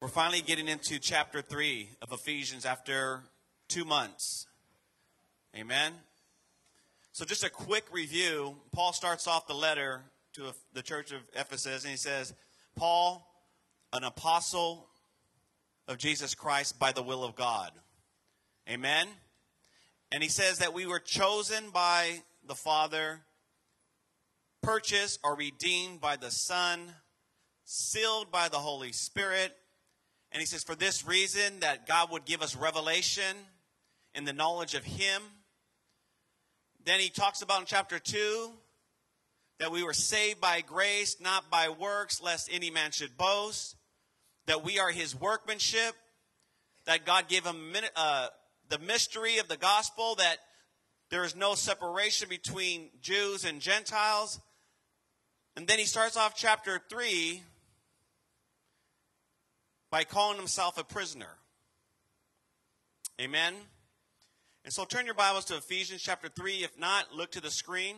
We're finally getting into chapter 3 of Ephesians after two months. Amen. So, just a quick review. Paul starts off the letter to the church of Ephesus and he says, Paul, an apostle of Jesus Christ by the will of God. Amen. And he says that we were chosen by the Father, purchased or redeemed by the Son, sealed by the Holy Spirit. And he says, for this reason, that God would give us revelation in the knowledge of Him. Then he talks about in chapter 2 that we were saved by grace, not by works, lest any man should boast. That we are His workmanship. That God gave him uh, the mystery of the gospel, that there is no separation between Jews and Gentiles. And then he starts off chapter 3 by calling himself a prisoner. Amen. And so turn your Bibles to Ephesians chapter 3. If not, look to the screen.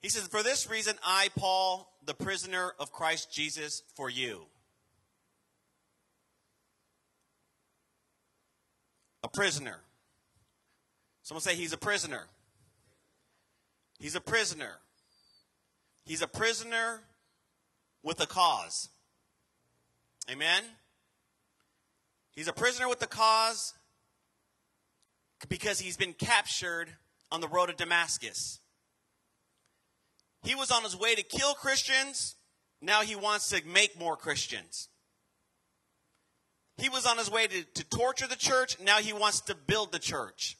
He says, For this reason, I, Paul, the prisoner of Christ Jesus, for you. A prisoner. Someone say he's a prisoner. He's a prisoner. He's a prisoner with a cause. Amen? He's a prisoner with a cause because he's been captured on the road to Damascus. He was on his way to kill Christians. Now he wants to make more Christians. He was on his way to, to torture the church. Now he wants to build the church.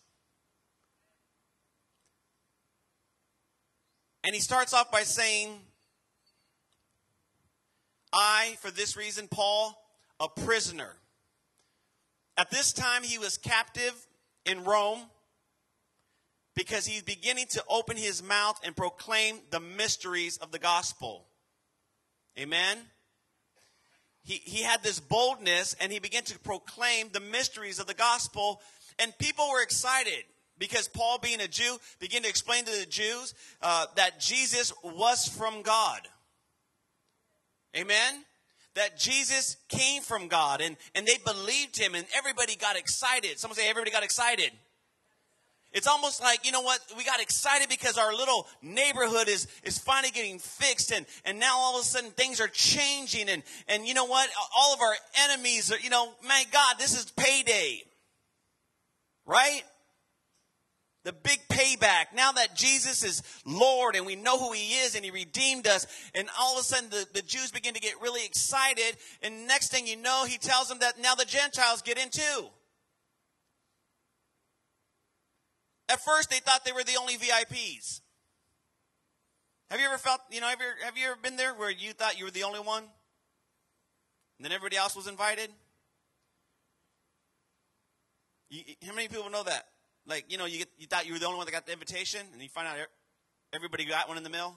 And he starts off by saying, I, for this reason, Paul, a prisoner. At this time, he was captive in Rome because he's beginning to open his mouth and proclaim the mysteries of the gospel. Amen? He, he had this boldness and he began to proclaim the mysteries of the gospel, and people were excited because Paul, being a Jew, began to explain to the Jews uh, that Jesus was from God. Amen? That Jesus came from God and, and they believed him and everybody got excited. Someone say, everybody got excited. It's almost like, you know what, we got excited because our little neighborhood is, is finally getting fixed and, and now all of a sudden things are changing and, and you know what, all of our enemies are, you know, my God, this is payday. Right? The big payback. Now that Jesus is Lord and we know who He is and He redeemed us, and all of a sudden the, the Jews begin to get really excited, and next thing you know, He tells them that now the Gentiles get in too. At first, they thought they were the only VIPs. Have you ever felt, you know, have you, have you ever been there where you thought you were the only one? And then everybody else was invited? You, how many people know that? Like, you know, you, get, you thought you were the only one that got the invitation, and you find out everybody got one in the mail.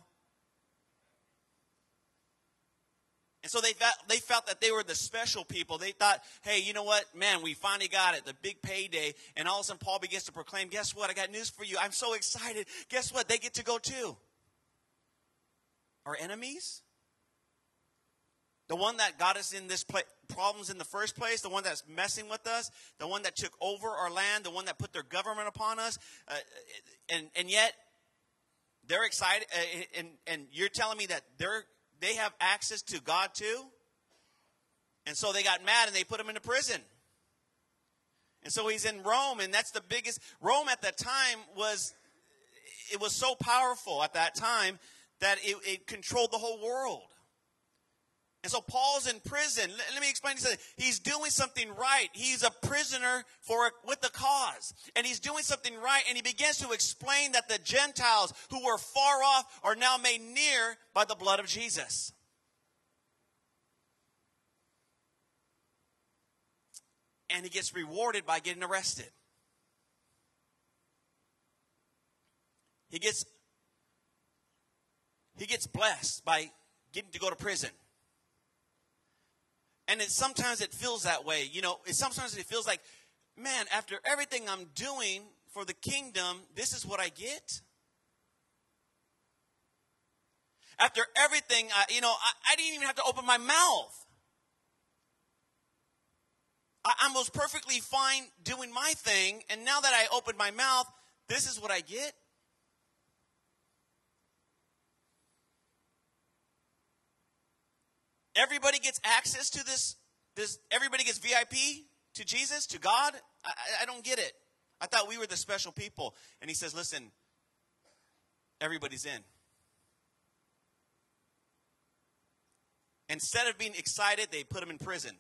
And so they felt, they felt that they were the special people. They thought, hey, you know what? Man, we finally got it, the big payday. And all of a sudden, Paul begins to proclaim, guess what? I got news for you. I'm so excited. Guess what? They get to go too. Our enemies? The one that got us in this pla- problems in the first place, the one that's messing with us, the one that took over our land, the one that put their government upon us, uh, and and yet they're excited, uh, and and you're telling me that they're they have access to God too, and so they got mad and they put him into prison. And so he's in Rome, and that's the biggest. Rome at that time was it was so powerful at that time that it, it controlled the whole world. And so Paul's in prison. Let, let me explain something. He's doing something right. He's a prisoner for with the cause. And he's doing something right. And he begins to explain that the Gentiles who were far off are now made near by the blood of Jesus. And he gets rewarded by getting arrested. He gets he gets blessed by getting to go to prison. And it, sometimes it feels that way. You know, it, sometimes it feels like, man, after everything I'm doing for the kingdom, this is what I get. After everything, I, you know, I, I didn't even have to open my mouth. I, I was perfectly fine doing my thing, and now that I opened my mouth, this is what I get. Everybody gets access to this. This everybody gets VIP to Jesus, to God. I, I don't get it. I thought we were the special people. And he says, listen, everybody's in. Instead of being excited, they put him in prison.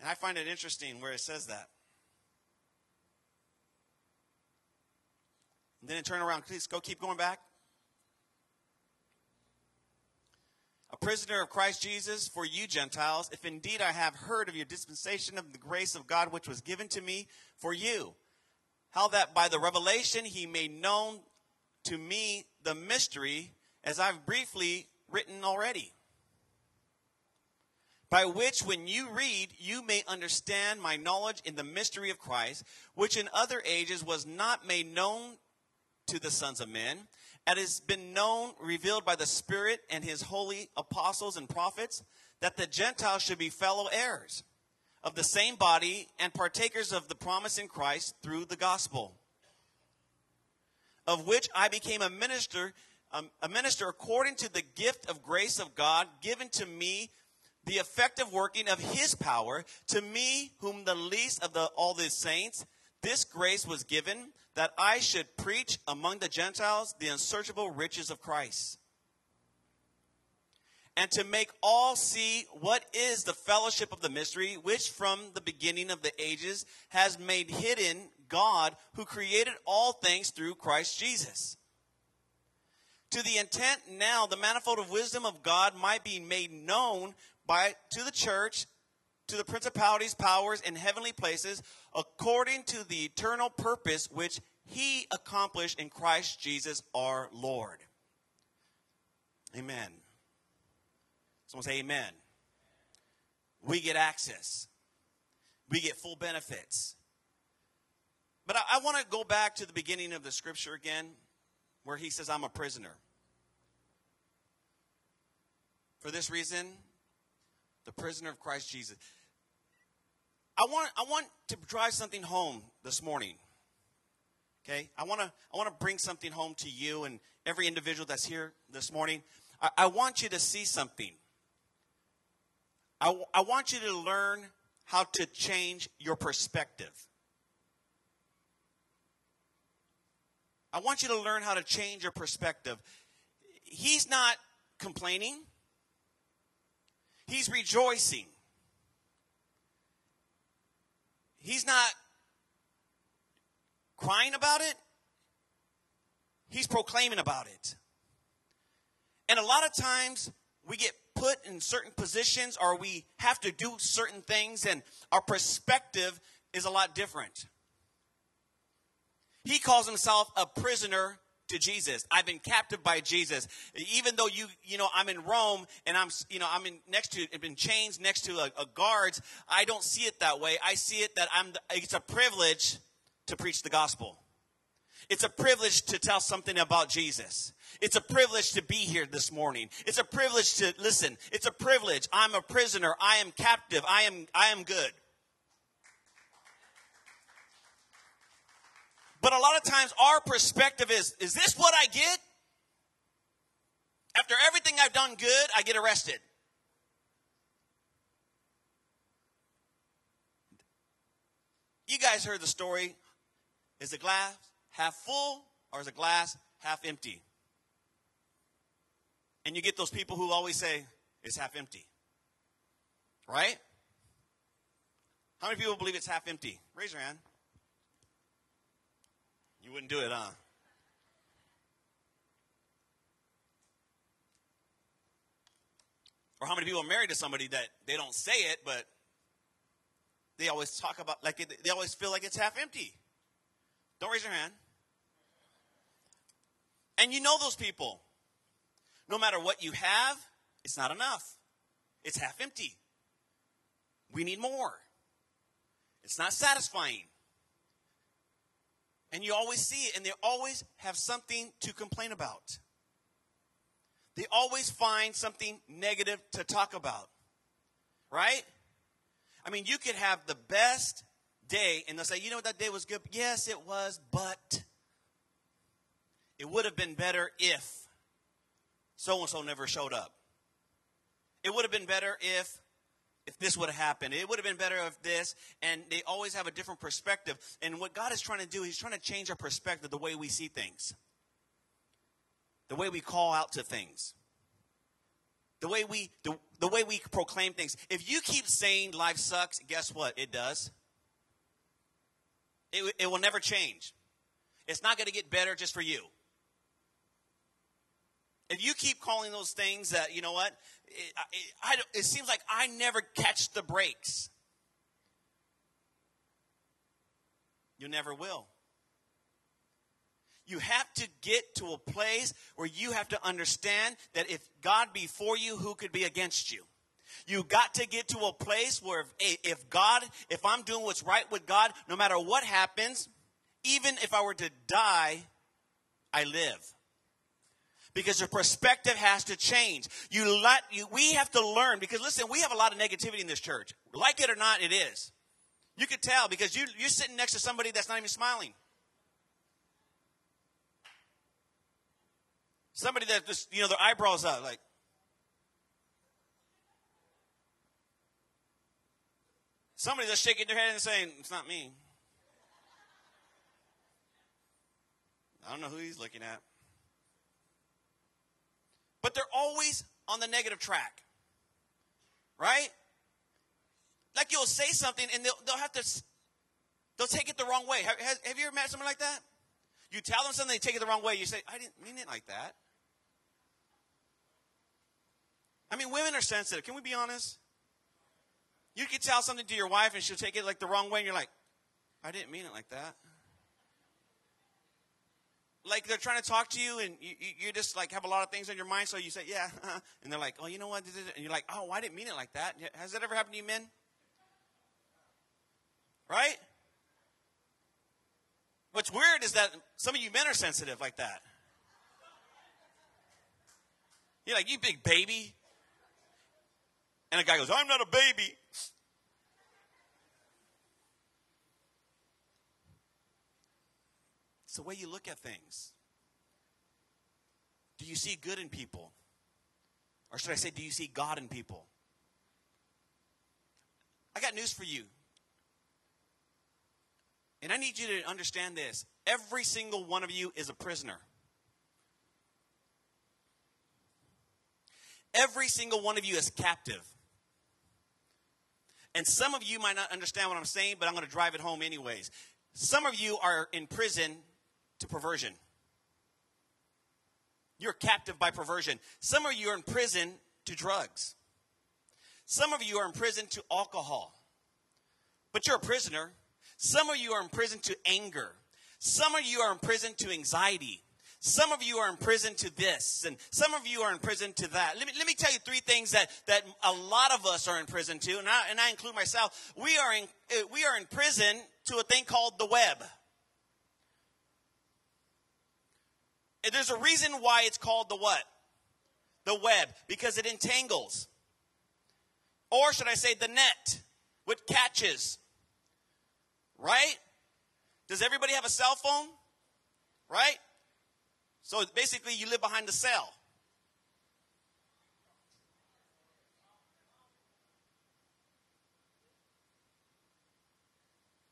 And I find it interesting where it says that. And then it turn around, please go keep going back. Prisoner of Christ Jesus for you Gentiles, if indeed I have heard of your dispensation of the grace of God which was given to me for you, how that by the revelation he made known to me the mystery, as I've briefly written already by which when you read, you may understand my knowledge in the mystery of Christ, which in other ages was not made known to the sons of men, and has been known, revealed by the Spirit and his holy apostles and prophets, that the Gentiles should be fellow heirs of the same body and partakers of the promise in Christ through the gospel, of which I became a minister, um, a minister according to the gift of grace of God given to me the effective working of his power. To me whom the least of the, all the saints this grace was given that i should preach among the gentiles the unsearchable riches of christ and to make all see what is the fellowship of the mystery which from the beginning of the ages has made hidden god who created all things through christ jesus. To the intent now the manifold of wisdom of god might be made known by to the church to the principalities powers and heavenly places according to the eternal purpose which he accomplished in Christ Jesus our Lord. Amen. Someone say amen. We get access. We get full benefits. But I, I want to go back to the beginning of the scripture again where he says i'm a prisoner. For this reason the prisoner of Christ Jesus. I want, I want to drive something home this morning. Okay? I want to I want to bring something home to you and every individual that's here this morning. I, I want you to see something. I, I want you to learn how to change your perspective. I want you to learn how to change your perspective. He's not complaining. He's rejoicing. He's not crying about it, he's proclaiming about it. And a lot of times we get put in certain positions or we have to do certain things, and our perspective is a lot different. He calls himself a prisoner to Jesus. I've been captive by Jesus. Even though you, you know, I'm in Rome and I'm, you know, I'm in next to, in chains next to a, a guards. I don't see it that way. I see it that I'm, the, it's a privilege to preach the gospel. It's a privilege to tell something about Jesus. It's a privilege to be here this morning. It's a privilege to listen. It's a privilege. I'm a prisoner. I am captive. I am, I am good. But a lot of times our perspective is is this what I get? After everything I've done good, I get arrested. You guys heard the story. Is the glass half full or is the glass half empty? And you get those people who always say, it's half empty. Right? How many people believe it's half empty? Raise your hand. You wouldn't do it, huh? Or how many people are married to somebody that they don't say it, but they always talk about like it, they always feel like it's half empty. Don't raise your hand. And you know those people. No matter what you have, it's not enough. It's half empty. We need more. It's not satisfying. And you always see it, and they always have something to complain about. They always find something negative to talk about. Right? I mean, you could have the best day, and they'll say, you know what, that day was good. Yes, it was, but it would have been better if so and so never showed up. It would have been better if if this would have happened. It would have been better if this. And they always have a different perspective. And what God is trying to do, He's trying to change our perspective, the way we see things, the way we call out to things, the way we the, the way we proclaim things. If you keep saying life sucks, guess what? It does. It, it will never change. It's not going to get better just for you. If you keep calling those things that, you know what, it, it, I, it seems like I never catch the breaks. You never will. You have to get to a place where you have to understand that if God be for you, who could be against you? You got to get to a place where if, eh, if God, if I'm doing what's right with God, no matter what happens, even if I were to die, I live because your perspective has to change. You let you, we have to learn because listen, we have a lot of negativity in this church. Like it or not, it is. You could tell because you, you're sitting next to somebody that's not even smiling. Somebody that just, you know, their eyebrows up, like. Somebody that's shaking their head and saying, It's not me. I don't know who he's looking at but they're always on the negative track. Right? Like you'll say something and they'll, they'll have to, they'll take it the wrong way. Have, have you ever met someone like that? You tell them something, they take it the wrong way. You say, I didn't mean it like that. I mean, women are sensitive. Can we be honest? You can tell something to your wife and she'll take it like the wrong way, and you're like, I didn't mean it like that like they're trying to talk to you and you, you just like have a lot of things on your mind so you say yeah uh-huh. and they're like oh you know what? And you're like oh i didn't mean it like that. Has that ever happened to you men? Right? What's weird is that some of you men are sensitive like that. You're like you big baby. And a guy goes i'm not a baby It's the way you look at things. Do you see good in people? Or should I say, do you see God in people? I got news for you. And I need you to understand this. Every single one of you is a prisoner. Every single one of you is captive. And some of you might not understand what I'm saying, but I'm going to drive it home anyways. Some of you are in prison to perversion. You're captive by perversion. Some of you are in prison to drugs. Some of you are in prison to alcohol. But you're a prisoner. Some of you are in prison to anger. Some of you are in prison to anxiety. Some of you are in prison to this, and some of you are in prison to that. Let me, let me tell you three things that, that a lot of us are in prison to, and I, and I include myself. We are, in, eh, we are in prison to a thing called the web. And there's a reason why it's called the what? The web, because it entangles. Or should I say the net, which catches. Right? Does everybody have a cell phone? Right? So basically, you live behind the cell.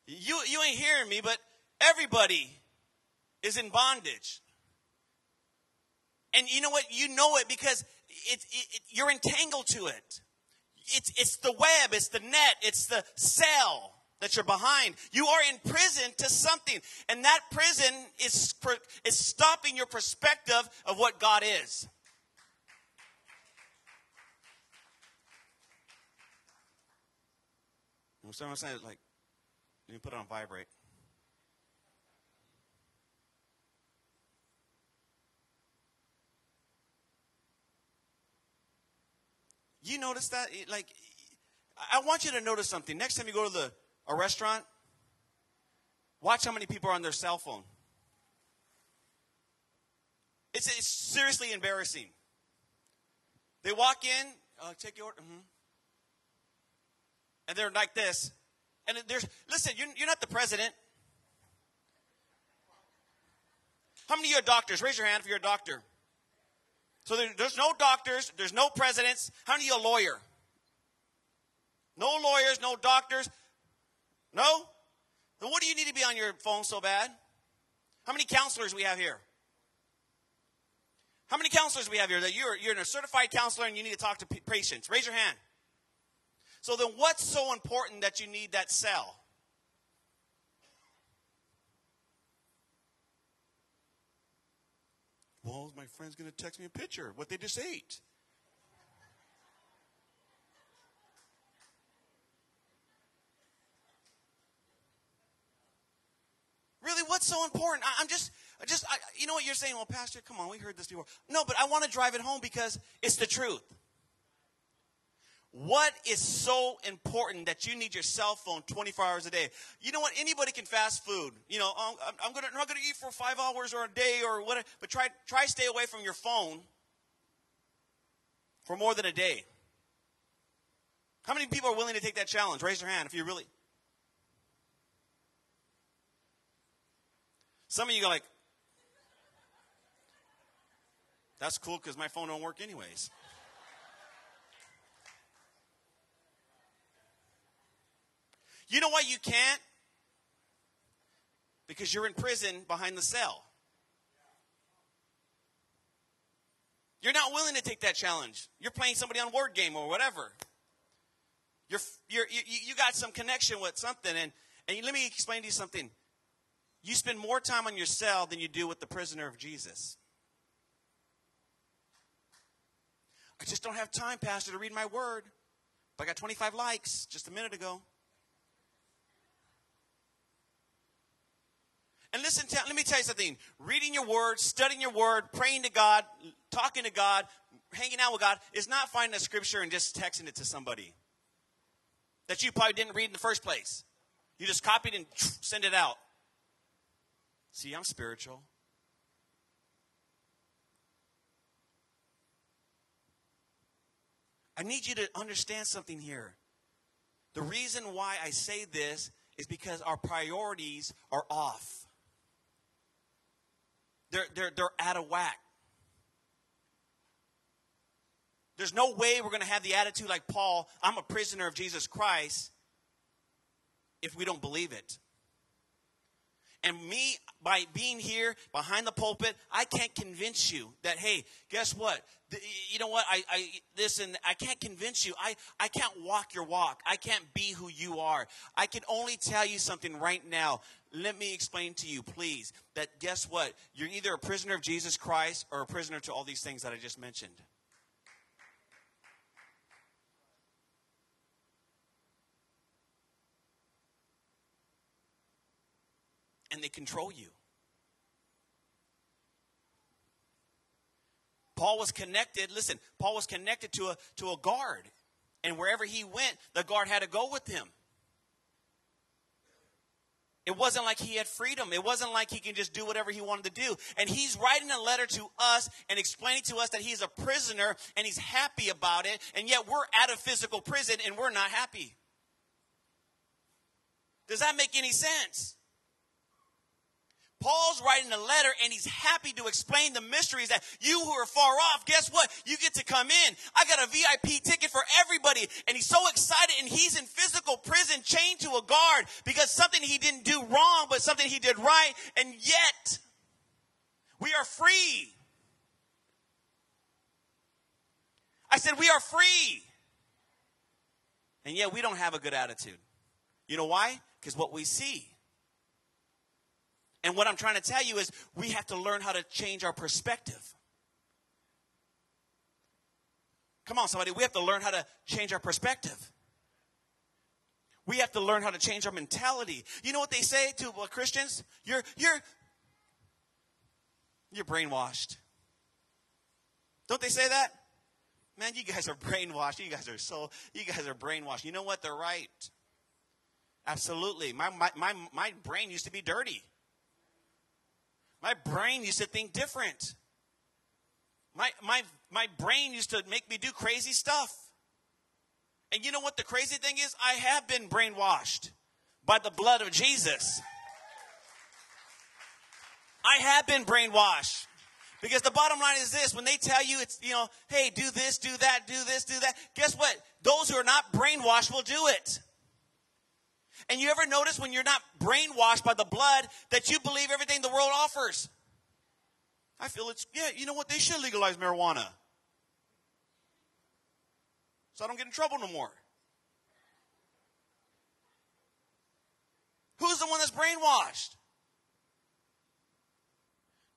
You, you ain't hearing me, but everybody is in bondage. And you know what? You know it because it, it, it, you're entangled to it. It's, it's the web, it's the net, it's the cell that you're behind. You are in prison to something. And that prison is, is stopping your perspective of what God is. Someone saying like, me put it on vibrate. You notice that? Like, I want you to notice something. Next time you go to the a restaurant, Watch how many people are on their cell phone. It's, it's seriously embarrassing. They walk in, uh, take your order, mm-hmm. and they're like this. And there's, listen, you're, you're not the president. How many of you are doctors? Raise your hand if you're a doctor. So there, there's no doctors, there's no presidents. How many you a lawyer? No lawyers, no doctors. No? Then what do you need to be on your phone so bad? How many counselors we have here? How many counselors we have here that you're, you're a certified counselor and you need to talk to patients? Raise your hand. So then what's so important that you need that cell? Well, my friend's going to text me a picture what they just ate. Really, what's so important? I, am just, I just, I, you know what you're saying? Well, Pastor, come on, we heard this before. No, but I want to drive it home because it's the truth. What is so important that you need your cell phone 24 hours a day? You know what? Anybody can fast food. You know, oh, I'm, I'm, gonna, I'm not going to eat for five hours or a day or whatever, but try, try stay away from your phone for more than a day. How many people are willing to take that challenge? Raise your hand if you really. Some of you go like, that's cool because my phone don't work anyways. You know why you can't? Because you're in prison behind the cell. You're not willing to take that challenge. You're playing somebody on word game or whatever. You're, you're, you, you got some connection with something. And, and let me explain to you something. You spend more time on your cell than you do with the prisoner of Jesus. I just don't have time, Pastor, to read my word. But I got 25 likes just a minute ago. And listen, to, let me tell you something. Reading your word, studying your word, praying to God, talking to God, hanging out with God is not finding a scripture and just texting it to somebody that you probably didn't read in the first place. You just copied and send it out. See, I'm spiritual. I need you to understand something here. The reason why I say this is because our priorities are off. They're, they're, they're out of whack. There's no way we're going to have the attitude like Paul, I'm a prisoner of Jesus Christ, if we don't believe it. And me, by being here behind the pulpit, I can't convince you that, hey, guess what? You know what? I, I listen, I can't convince you. I, I can't walk your walk. I can't be who you are. I can only tell you something right now. Let me explain to you, please, that guess what? You're either a prisoner of Jesus Christ or a prisoner to all these things that I just mentioned. And they control you. Paul was connected, listen, Paul was connected to a, to a guard. And wherever he went, the guard had to go with him. It wasn't like he had freedom. It wasn't like he can just do whatever he wanted to do. And he's writing a letter to us and explaining to us that he's a prisoner and he's happy about it. And yet we're at a physical prison and we're not happy. Does that make any sense? Paul's writing a letter and he's happy to explain the mysteries that you who are far off, guess what? You get to come in. I got a VIP ticket for everybody. And he's so excited and he's in physical prison chained to a guard because something he didn't do wrong, but something he did right. And yet, we are free. I said, we are free. And yet, we don't have a good attitude. You know why? Because what we see and what I'm trying to tell you is we have to learn how to change our perspective. Come on, somebody. We have to learn how to change our perspective. We have to learn how to change our mentality. You know what they say to uh, Christians? You're, you're, you're brainwashed. Don't they say that? Man, you guys are brainwashed. You guys are so, you guys are brainwashed. You know what? They're right. Absolutely. My, my, my, my brain used to be dirty. My brain used to think different. My, my, my brain used to make me do crazy stuff. And you know what the crazy thing is? I have been brainwashed by the blood of Jesus. I have been brainwashed. Because the bottom line is this when they tell you it's, you know, hey, do this, do that, do this, do that, guess what? Those who are not brainwashed will do it. And you ever notice when you're not brainwashed by the blood that you believe everything the world offers? I feel it's, yeah, you know what? They should legalize marijuana. So I don't get in trouble no more. Who's the one that's brainwashed?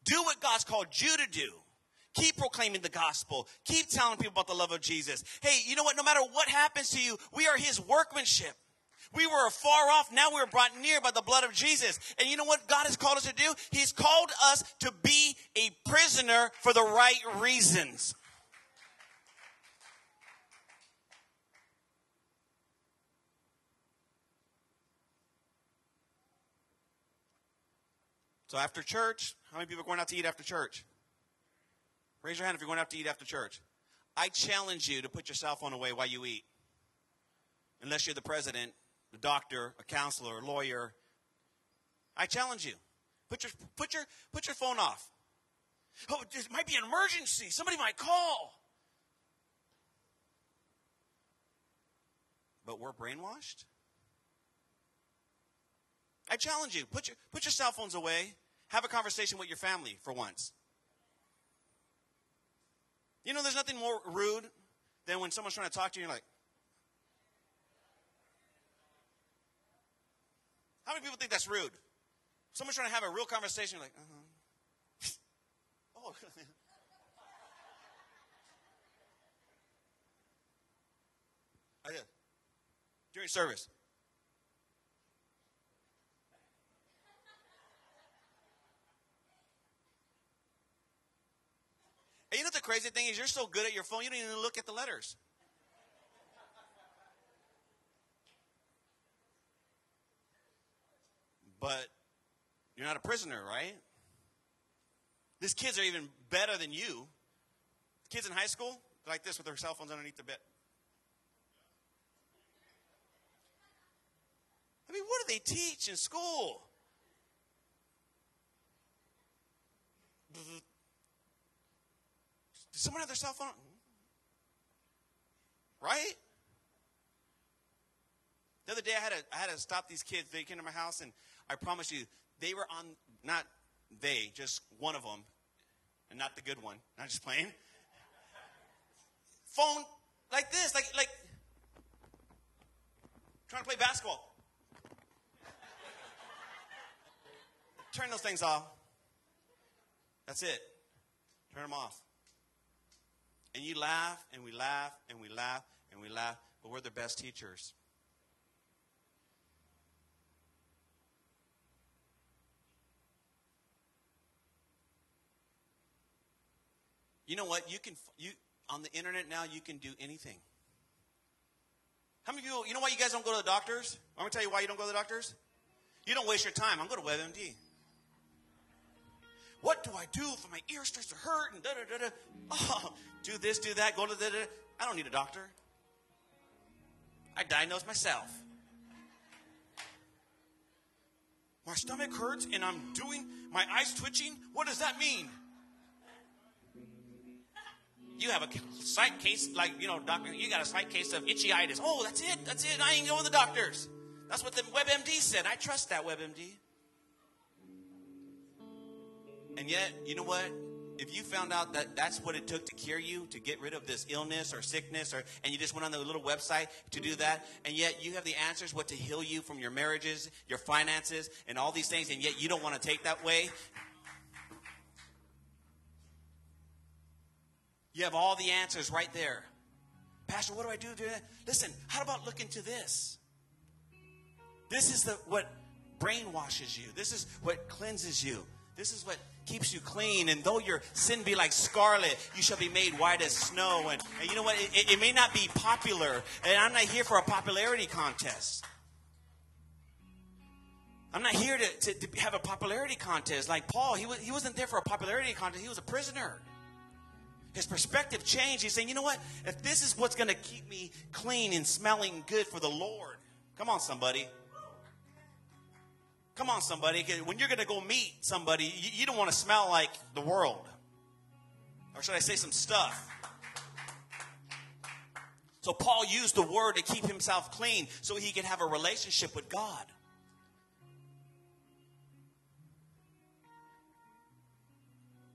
Do what God's called you to do. Keep proclaiming the gospel. Keep telling people about the love of Jesus. Hey, you know what? No matter what happens to you, we are his workmanship. We were far off. Now we are brought near by the blood of Jesus. And you know what God has called us to do? He's called us to be a prisoner for the right reasons. So after church, how many people are going out to eat after church? Raise your hand if you're going out to eat after church. I challenge you to put your cell phone away while you eat. Unless you're the president a doctor, a counselor, a lawyer. I challenge you. Put your, put your, put your phone off. Oh, there might be an emergency. Somebody might call. But we're brainwashed? I challenge you. Put your, put your cell phones away. Have a conversation with your family for once. You know, there's nothing more rude than when someone's trying to talk to you and you're like, How many people think that's rude? Someone's trying to have a real conversation, like, uh-huh. oh. I did. During service. And you know the crazy thing is, you're so good at your phone, you don't even look at the letters. But you're not a prisoner, right? These kids are even better than you. Kids in high school, like this with their cell phones underneath the bed. I mean, what do they teach in school? Does someone have their cell phone? Right? The other day, I had to, I had to stop these kids. They came to my house, and I promise you, they were on, not they, just one of them, and not the good one. Not just playing. Phone like this, like, like, trying to play basketball. Turn those things off. That's it. Turn them off. And you laugh, and we laugh, and we laugh, and we laugh, but we're the best teachers. You know what? You can you on the internet now. You can do anything. How many people? You know why you guys don't go to the doctors? I'm gonna tell you why you don't go to the doctors. You don't waste your time. I'm going to WebMD. What do I do if my ear starts to hurt and da da da da? Oh, do this, do that, go to the. I don't need a doctor. I diagnose myself. My stomach hurts and I'm doing my eyes twitching. What does that mean? You have a slight case, like, you know, doctor, you got a slight case of itchyitis. Oh, that's it. That's it. I ain't going to the doctors. That's what the WebMD said. I trust that WebMD. And yet, you know what? If you found out that that's what it took to cure you, to get rid of this illness or sickness, or and you just went on the little website to do that, and yet you have the answers what to heal you from your marriages, your finances, and all these things, and yet you don't want to take that way, You have all the answers right there. Pastor, what do I do? Listen, how about look into this? This is the what brainwashes you. This is what cleanses you. This is what keeps you clean. And though your sin be like scarlet, you shall be made white as snow. And, and you know what? It, it may not be popular. And I'm not here for a popularity contest. I'm not here to, to, to have a popularity contest like Paul. He, was, he wasn't there for a popularity contest, he was a prisoner. His perspective changed. He's saying, you know what? If this is what's going to keep me clean and smelling good for the Lord, come on, somebody. Come on, somebody. When you're going to go meet somebody, you, you don't want to smell like the world. Or should I say some stuff? So Paul used the word to keep himself clean so he could have a relationship with God.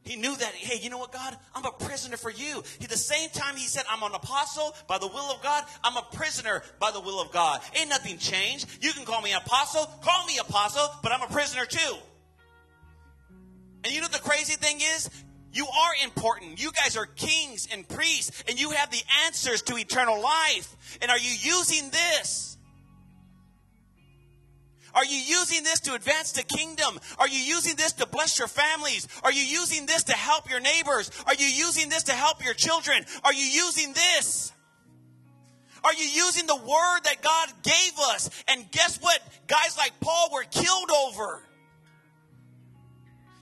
He knew that, hey, you know what, God? I'm a prisoner for you. He, the same time he said, I'm an apostle by the will of God, I'm a prisoner by the will of God. Ain't nothing changed. You can call me apostle, call me apostle, but I'm a prisoner too. And you know the crazy thing is? You are important. You guys are kings and priests, and you have the answers to eternal life. And are you using this? Are you using this to advance the kingdom? Are you using this to bless your families? Are you using this to help your neighbors? Are you using this to help your children? Are you using this? Are you using the word that God gave us? And guess what? Guys like Paul were killed over.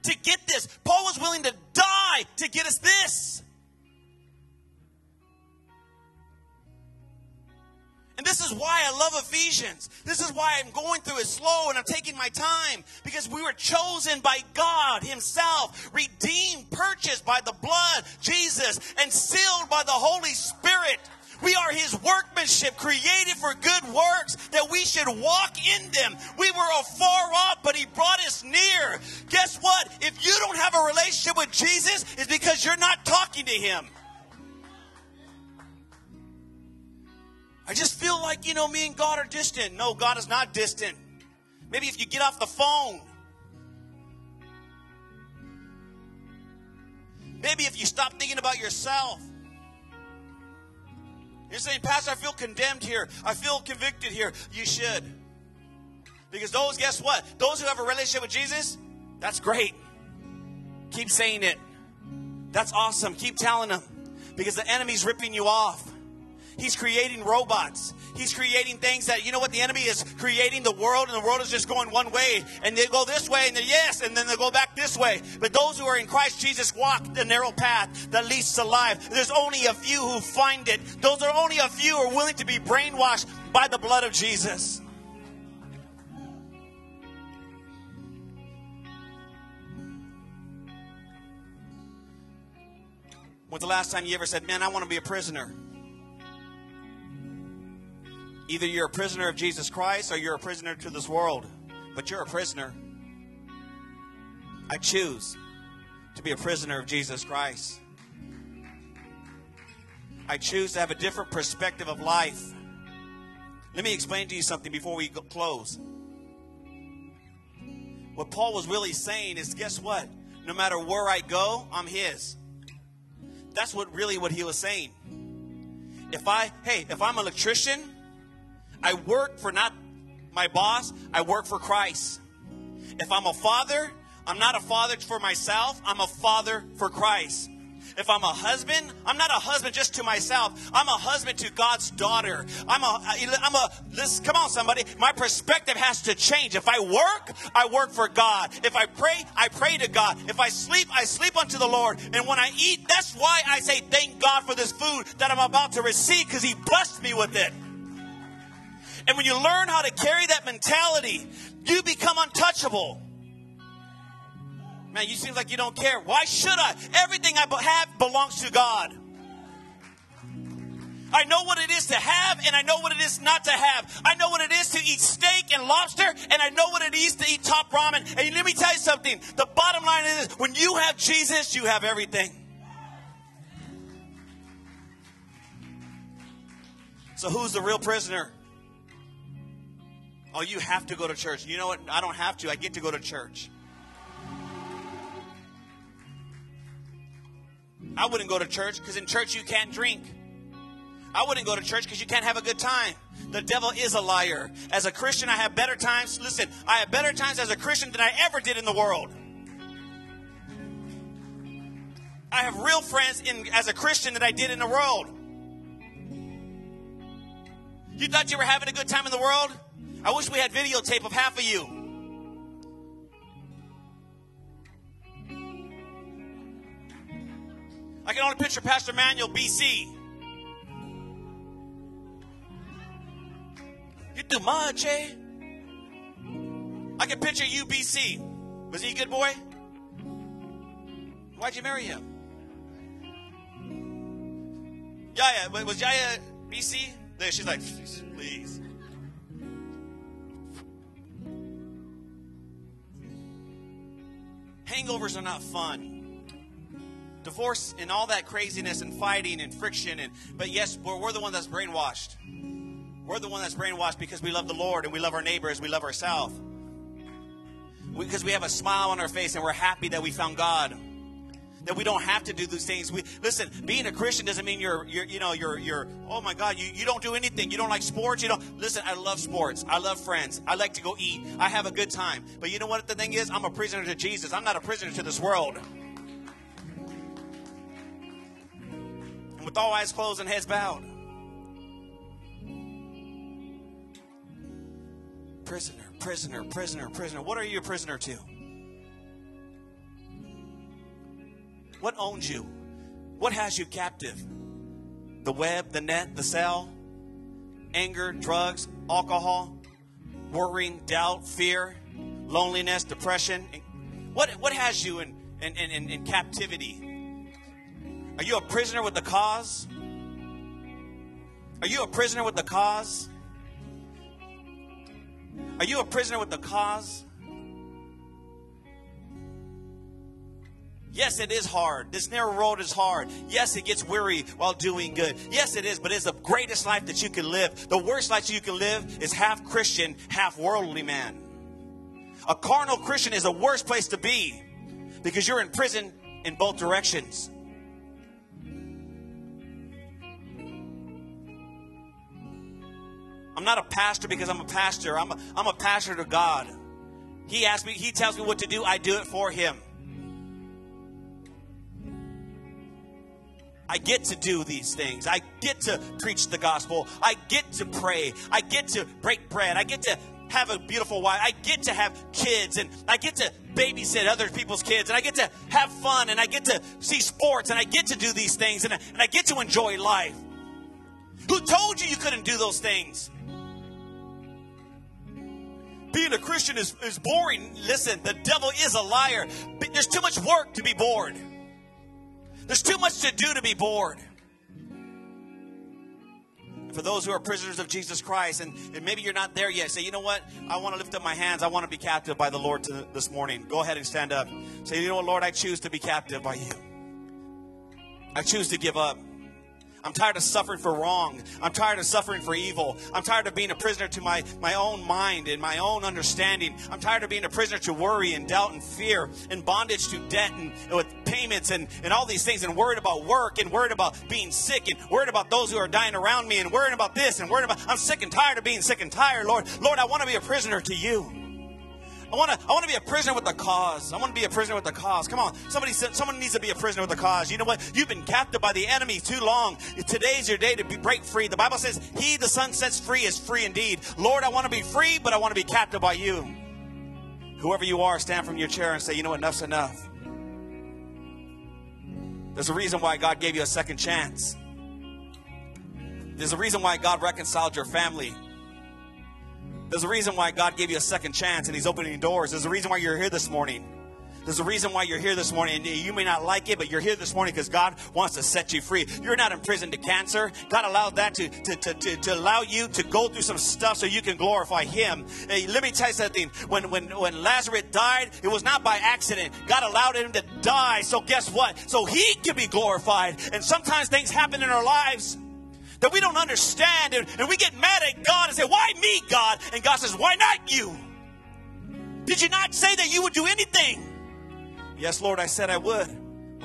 To get this, Paul was willing to die to get us this. And this is why I love Ephesians. This is why I'm going through it slow and I'm taking my time because we were chosen by God Himself, redeemed, purchased by the blood, Jesus, and sealed by the Holy Spirit. We are His workmanship, created for good works, that we should walk in them. We were afar off, but He brought us near. Guess what? If you don't have a relationship with Jesus, it's because you're not talking to Him. I just feel like, you know, me and God are distant. No, God is not distant. Maybe if you get off the phone. Maybe if you stop thinking about yourself. You're saying, Pastor, I feel condemned here. I feel convicted here. You should. Because those, guess what? Those who have a relationship with Jesus, that's great. Keep saying it. That's awesome. Keep telling them. Because the enemy's ripping you off. He's creating robots. He's creating things that, you know what, the enemy is creating the world, and the world is just going one way. And they go this way, and they yes, and then they go back this way. But those who are in Christ Jesus walk the narrow path that leads to life. There's only a few who find it. Those are only a few who are willing to be brainwashed by the blood of Jesus. When's the last time you ever said, Man, I want to be a prisoner? Either you're a prisoner of Jesus Christ or you're a prisoner to this world. But you're a prisoner. I choose to be a prisoner of Jesus Christ. I choose to have a different perspective of life. Let me explain to you something before we close. What Paul was really saying is guess what? No matter where I go, I'm his. That's what really what he was saying. If I, hey, if I'm an electrician, I work for not my boss, I work for Christ. If I'm a father, I'm not a father for myself, I'm a father for Christ. If I'm a husband, I'm not a husband just to myself. I'm a husband to God's daughter. I'm a, I'm a, this, come on somebody. My perspective has to change. If I work, I work for God. If I pray, I pray to God. If I sleep, I sleep unto the Lord. And when I eat, that's why I say thank God for this food that I'm about to receive because He blessed me with it. And when you learn how to carry that mentality, you become untouchable. Man, you seem like you don't care. Why should I? Everything I have belongs to God. I know what it is to have, and I know what it is not to have. I know what it is to eat steak and lobster, and I know what it is to eat top ramen. And let me tell you something the bottom line is when you have Jesus, you have everything. So, who's the real prisoner? Oh, you have to go to church. You know what? I don't have to. I get to go to church. I wouldn't go to church because in church you can't drink. I wouldn't go to church because you can't have a good time. The devil is a liar. As a Christian, I have better times. Listen, I have better times as a Christian than I ever did in the world. I have real friends in, as a Christian than I did in the world. You thought you were having a good time in the world? I wish we had videotape of half of you. I can only picture Pastor Manuel, BC. You do much, eh? I can picture you, BC. Was he a good boy? Why'd you marry him? Yaya, was Yaya BC? There, she's like, please. Hangovers are not fun. Divorce and all that craziness and fighting and friction and but yes, we're, we're the one that's brainwashed. We're the one that's brainwashed because we love the Lord and we love our neighbors, we love ourselves. Because we have a smile on our face and we're happy that we found God that we don't have to do these things. We listen. Being a Christian doesn't mean you're, you're you know, you're, you're. Oh my God, you, you don't do anything. You don't like sports. You don't listen. I love sports. I love friends. I like to go eat. I have a good time. But you know what the thing is? I'm a prisoner to Jesus. I'm not a prisoner to this world. And with all eyes closed and heads bowed. Prisoner, prisoner, prisoner, prisoner. What are you a prisoner to? What owns you? What has you captive? The web, the net, the cell, anger, drugs, alcohol, worrying, doubt, fear, loneliness, depression. What, what has you in, in, in, in captivity? Are you a prisoner with the cause? Are you a prisoner with the cause? Are you a prisoner with the cause? Yes, it is hard. This narrow road is hard. Yes, it gets weary while doing good. Yes, it is, but it's the greatest life that you can live. The worst life you can live is half Christian, half worldly man. A carnal Christian is the worst place to be because you're in prison in both directions. I'm not a pastor because I'm a pastor. I'm a, I'm a pastor to God. He asks me, He tells me what to do, I do it for Him. I get to do these things. I get to preach the gospel. I get to pray. I get to break bread. I get to have a beautiful wife. I get to have kids and I get to babysit other people's kids and I get to have fun and I get to see sports and I get to do these things and I, and I get to enjoy life. Who told you you couldn't do those things? Being a Christian is, is boring. Listen, the devil is a liar. There's too much work to be bored. There's too much to do to be bored. For those who are prisoners of Jesus Christ, and, and maybe you're not there yet, say, you know what? I want to lift up my hands. I want to be captive by the Lord to, this morning. Go ahead and stand up. Say, you know what, Lord? I choose to be captive by you. I choose to give up. I'm tired of suffering for wrong. I'm tired of suffering for evil. I'm tired of being a prisoner to my, my own mind and my own understanding. I'm tired of being a prisoner to worry and doubt and fear and bondage to debt and, and with payments and, and all these things and worried about work and worried about being sick and worried about those who are dying around me and worried about this and worried about I'm sick and tired of being sick and tired, Lord. Lord, I want to be a prisoner to you. I want to I want to be a prisoner with the cause. I want to be a prisoner with the cause. Come on. Somebody someone needs to be a prisoner with the cause. You know what? You've been captive by the enemy too long. Today's your day to be break free. The Bible says, "He the Son sets free is free indeed." Lord, I want to be free, but I want to be captive by you. Whoever you are, stand from your chair and say, "You know what? Enough's enough." There's a reason why God gave you a second chance. There's a reason why God reconciled your family. There's a reason why God gave you a second chance and He's opening doors. There's a reason why you're here this morning. There's a reason why you're here this morning. And you may not like it, but you're here this morning because God wants to set you free. You're not imprisoned to cancer. God allowed that to, to, to, to, to allow you to go through some stuff so you can glorify Him. Hey, let me tell you something. When, when, when Lazarus died, it was not by accident. God allowed him to die. So guess what? So He can be glorified. And sometimes things happen in our lives that we don't understand and, and we get mad at God and say, Why me, God? And God says, Why not you? Did you not say that you would do anything? Yes, Lord, I said I would.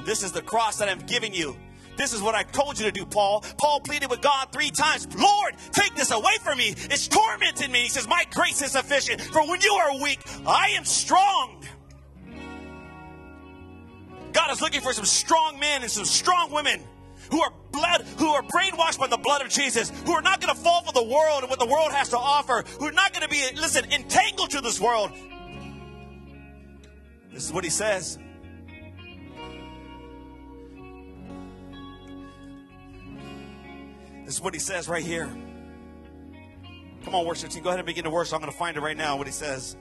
This is the cross that I'm giving you. This is what I told you to do, Paul. Paul pleaded with God three times Lord, take this away from me. It's tormenting me. He says, My grace is sufficient. For when you are weak, I am strong. God is looking for some strong men and some strong women who are blood, who are brainwashed by the blood of Jesus, who are not going to fall for the world and what the world has to offer, who are not going to be, listen, entangled to this world. This is what he says. This is what he says right here. Come on, worship team. Go ahead and begin to worship. I'm going to find it right now, what he says.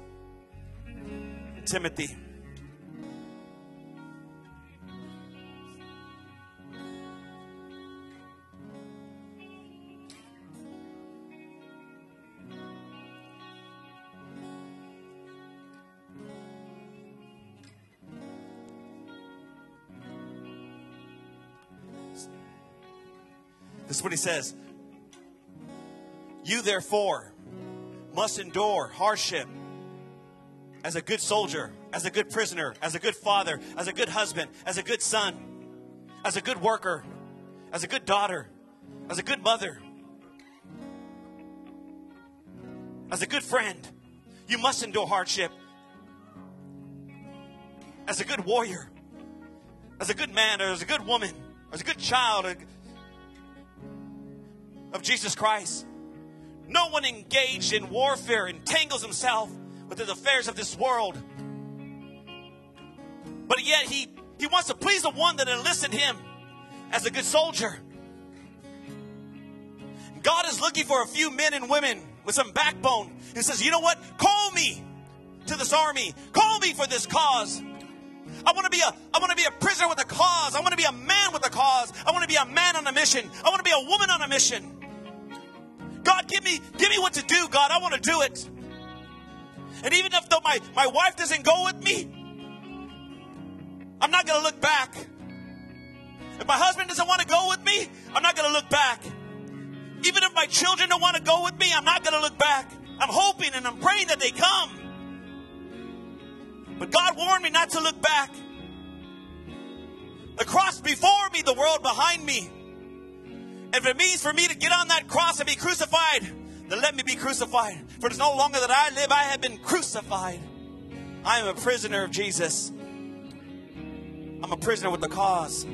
Timothy. This is what he says. You, therefore, must endure hardship as a good soldier, as a good prisoner, as a good father, as a good husband, as a good son, as a good worker, as a good daughter, as a good mother, as a good friend. You must endure hardship as a good warrior, as a good man, or as a good woman, as a good child, of Jesus Christ. No one engaged in warfare entangles himself with the affairs of this world. But yet he, he wants to please the one that enlisted him as a good soldier. God is looking for a few men and women with some backbone. He says, You know what? Call me to this army. Call me for this cause. I want to be a I want to be a prisoner with a cause. I want to be a man with a cause. I want to be a man on a mission. I want to be a woman on a mission. God, give me, give me what to do, God. I want to do it. And even if though my, my wife doesn't go with me, I'm not going to look back. If my husband doesn't want to go with me, I'm not going to look back. Even if my children don't want to go with me, I'm not going to look back. I'm hoping and I'm praying that they come. But God warned me not to look back. The cross before me, the world behind me. If it means for me to get on that cross and be crucified, then let me be crucified. For it's no longer that I live, I have been crucified. I am a prisoner of Jesus. I'm a prisoner with the cause.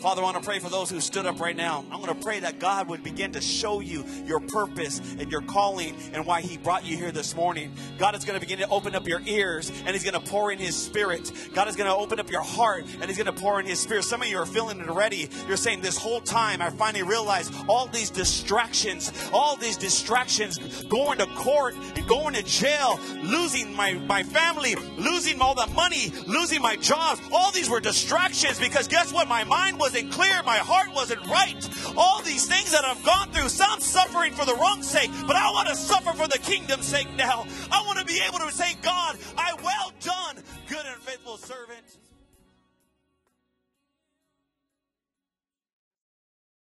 Father, I want to pray for those who stood up right now. I'm going to pray that God would begin to show you your purpose and your calling and why He brought you here this morning. God is going to begin to open up your ears and He's going to pour in His Spirit. God is going to open up your heart and He's going to pour in His Spirit. Some of you are feeling it already. You're saying, This whole time, I finally realized all these distractions, all these distractions, going to court, going to jail, losing my, my family, losing all the money, losing my jobs, all these were distractions because guess what? My mind was wasn't clear, my heart wasn't right. All these things that I've gone through, some suffering for the wrong sake, but I want to suffer for the kingdom's sake now. I want to be able to say, God, I well done, good and faithful servant.